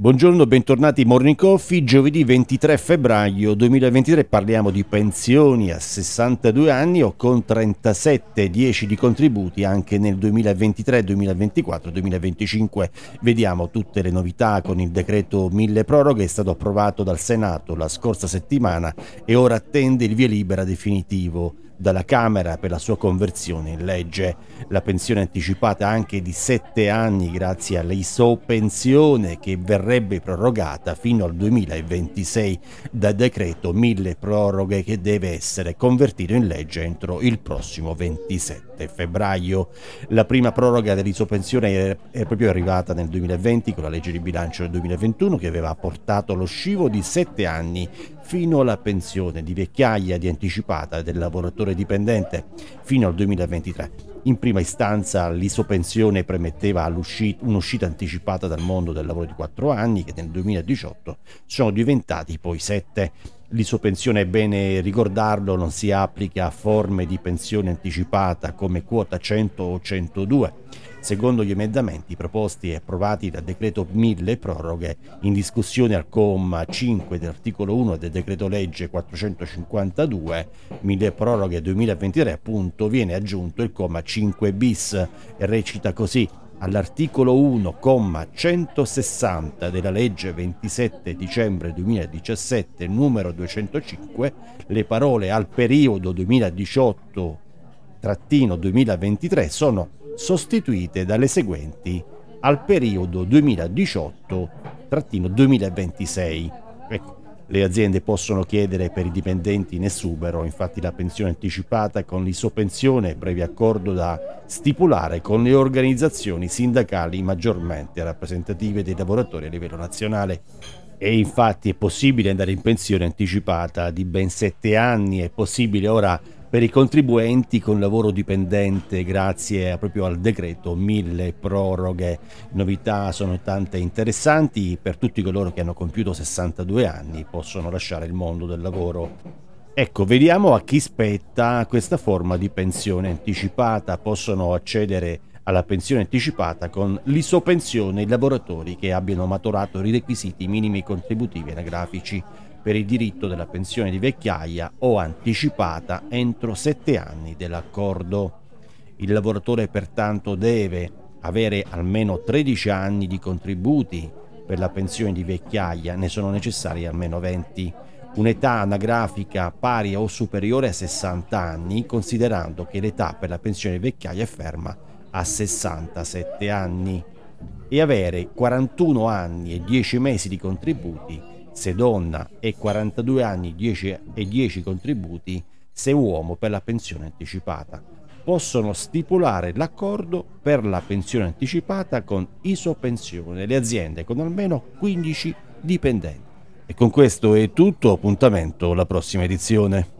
Buongiorno, bentornati Morning Coffee. Giovedì 23 febbraio 2023 parliamo di pensioni a 62 anni o con 37,10 di contributi anche nel 2023, 2024, 2025. Vediamo tutte le novità con il decreto mille proroghe, è stato approvato dal Senato la scorsa settimana e ora attende il via libera definitivo dalla Camera per la sua conversione in legge. La pensione anticipata anche di 7 anni grazie all'isopensione che verrebbe prorogata fino al 2026 da decreto mille proroghe che deve essere convertito in legge entro il prossimo 27 febbraio. La prima proroga dell'isopensione è proprio arrivata nel 2020 con la legge di bilancio del 2021 che aveva portato lo scivo di 7 anni fino alla pensione di vecchiaia di anticipata del lavoratore dipendente fino al 2023. In prima istanza l'isopensione premetteva un'uscita anticipata dal mondo del lavoro di 4 anni che nel 2018 sono diventati poi 7. L'isopensione, è bene ricordarlo, non si applica a forme di pensione anticipata come quota 100 o 102 secondo gli emendamenti proposti e approvati dal decreto 1000 proroghe in discussione al comma 5 dell'articolo 1 del decreto legge 452 1000 proroghe 2023 appunto viene aggiunto il comma 5 bis. E recita così all'articolo 1, comma 160 della legge 27 dicembre 2017 numero 205 le parole al periodo 2018 2023 sono sostituite dalle seguenti al periodo 2018-2026. Ecco, le aziende possono chiedere per i dipendenti in esubero infatti la pensione anticipata con l'isopensione breve accordo da stipulare con le organizzazioni sindacali maggiormente rappresentative dei lavoratori a livello nazionale. E infatti è possibile andare in pensione anticipata di ben sette anni, è possibile ora per i contribuenti con lavoro dipendente grazie proprio al decreto mille proroghe. Novità sono tante interessanti per tutti coloro che hanno compiuto 62 anni, possono lasciare il mondo del lavoro. Ecco, vediamo a chi spetta questa forma di pensione anticipata. Possono accedere alla pensione anticipata con l'isopensione i lavoratori che abbiano maturato i requisiti minimi contributivi anagrafici per il diritto della pensione di vecchiaia o anticipata entro sette anni dell'accordo. Il lavoratore pertanto deve avere almeno 13 anni di contributi per la pensione di vecchiaia, ne sono necessari almeno 20. Un'età anagrafica pari o superiore a 60 anni, considerando che l'età per la pensione di vecchiaia è ferma a 67 anni e avere 41 anni e 10 mesi di contributi se donna e 42 anni 10 e 10 contributi se uomo per la pensione anticipata. Possono stipulare l'accordo per la pensione anticipata con isopensione le aziende con almeno 15 dipendenti. E con questo è tutto, appuntamento alla prossima edizione.